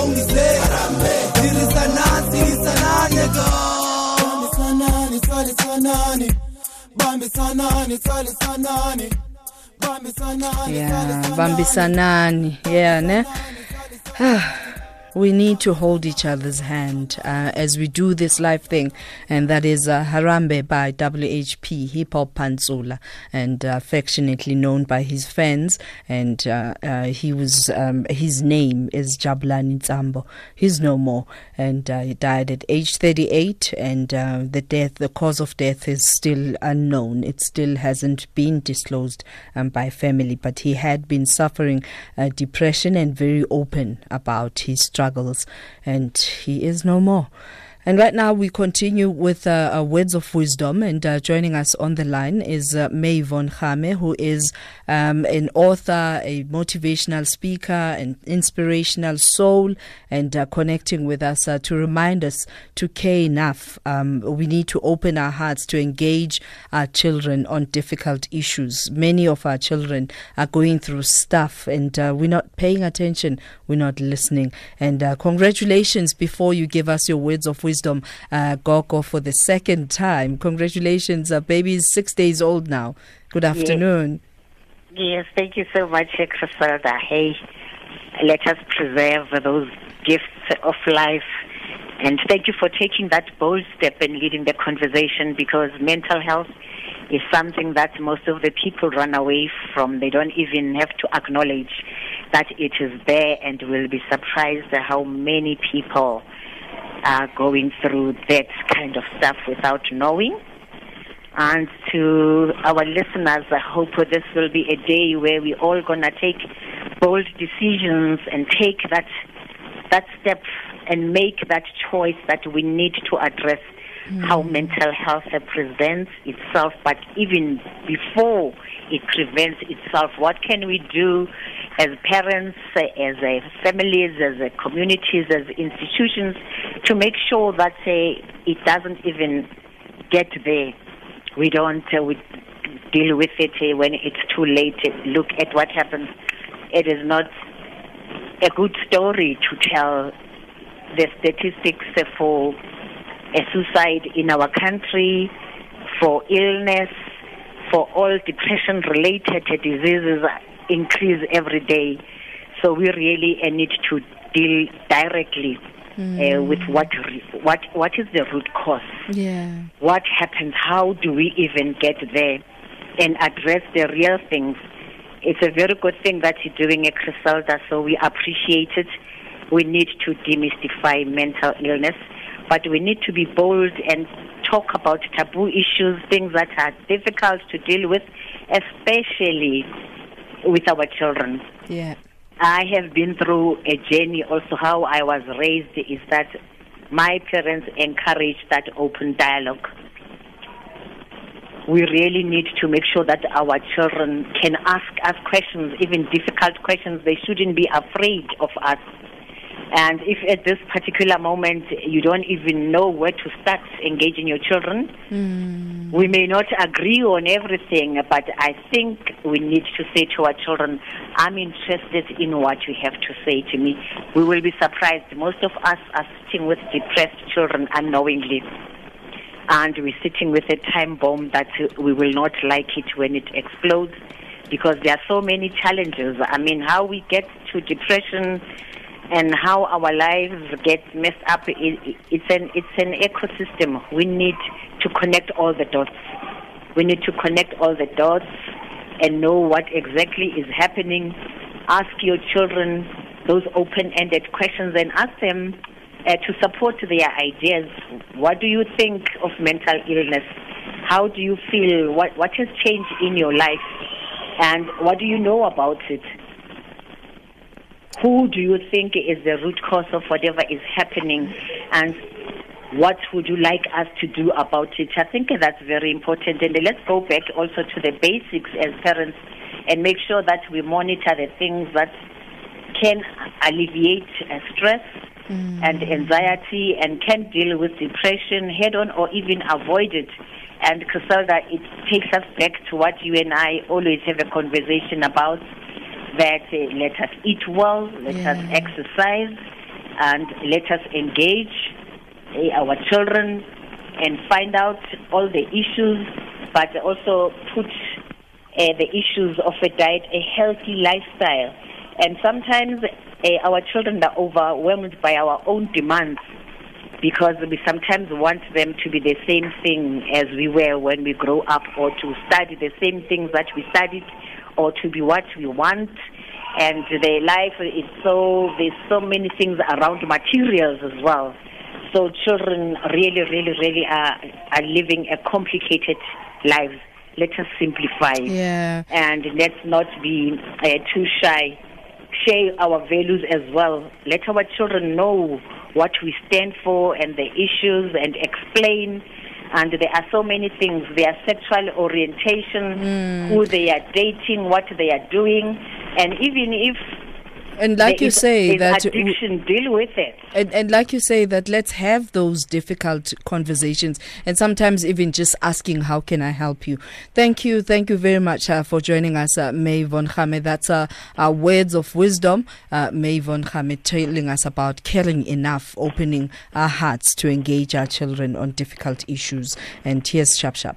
ongise tirisanani tirisanane go Bambisanani, twalisanani. Bambisanani, twalisanani. Bambisanani, Yeah, twalisanani. Bambisanani. Yeah, ne? we need to hold each other's hand uh, as we do this live thing, and that is uh, Harambe by HHP, Hip Hop Pantsula, and uh, affectionately known by his fans. And uh, uh, he was um, his name is Jabulani Tsambo. He's no more, and he died at age 38. And the death, the cause of death, is still unknown. It still hasn't been disclosed um, by family, but he had been suffering depression and very open about his struggles, and he is no more. And right now we continue with uh, words of wisdom, and uh, joining us on the line is uh, May Von Kgame, who is um, an author, a motivational speaker, an inspirational soul, and uh, connecting with us uh, to remind us to care enough. Um, we need to open our hearts to engage our children on difficult issues. Many of our children are going through stuff, and uh, we're not paying attention. We're not listening. And congratulations before you give us your words of wisdom, uh, Gogo, for the second time. Congratulations. Uh, baby is six days old now. Good afternoon. Yes, thank you so much, Criselda. Hey, let us preserve those gifts of life. And thank you for taking that bold step and leading the conversation because mental health is something that most of the people run away from. They don't even have to acknowledge that it is there and will be surprised at how many people are going through that kind of stuff without knowing. And to our listeners, I hope this will be a day where we're all going to take bold decisions and take that, that step and make that choice that we need to address how mm. mental health presents itself, but even before it prevents itself, what can we do as parents, as uh, families, as uh, communities, as institutions to make sure that it doesn't even get there? We don't uh, we deal with it uh, when it's too late. Look at what happens. It is not a good story to tell the statistics for a suicide in our country, for illness, for all depression related diseases increase every day. So we really uh, need to deal directly uh, with what what what is the root cause Yeah. what happens, how do we even get there, and address the real things. It's a very good thing that you're doing, a Criselda, so we appreciate it. We need to demystify mental illness, but we need to be bold and talk about taboo issues, things that are difficult to deal with, especially with our children. Yeah. I have been through a journey also how I was raised is that my parents encouraged that open dialogue. We really need to make sure that our children can ask us questions, even difficult questions. They shouldn't be afraid of us. And if at this particular moment you don't even know where to start engaging your children, hmm. we may not agree on everything, but I think we need to say to our children, I'm interested in what you have to say to me. We will be surprised. Most of us are sitting with depressed children unknowingly. And we're sitting with a time bomb that we will not like it when it explodes because there are so many challenges. I mean, how we get to depression and how our lives get messed up, it, it- it's an it's an ecosystem. We need to connect all the dots. We need to connect all the dots and know what exactly is happening. Ask your children those open-ended questions and ask them uh, to support their ideas. What do you think of mental illness? How do you feel? What what has changed in your life? And what do you know about it? Who do you think is the root cause of whatever is happening and what would you like us to do about it? I think that's very important. And let's go back also to the basics as parents and make sure that we monitor the things that can alleviate stress mm. and anxiety and can deal with depression head on or even avoid it. And Criselda, it takes us back to what you and I always have a conversation about that uh, let us eat well, let us exercise, and let us engage eh, our children and find out all the issues, but also put uh, the issues of a diet, a healthy lifestyle. And sometimes uh, our children are overwhelmed by our own demands because we sometimes want them to be the same thing as we were when we grow up or to study the same things that we studied or to be what we want. And their life is so there's so many things around materials as well. So children really really really are are living a complicated lives let us simplify. Yeah. and let's not be uh, too shy. Share our values as well. Let our children know what we stand for and the issues and explain and there are so many things. Their sexual orientation hmm. who they are dating what they are doing. And even if And like there you is- say that addiction deal with it And, and like you say that let's have those difficult conversations and sometimes even just asking how can I help you. Thank you, thank you very much uh, for joining us, uh, May von Kgame. That's uh, our words of wisdom. Uh, May von Kgame telling us about caring enough, opening our hearts to engage our children on difficult issues. And here's Sharp Sharp.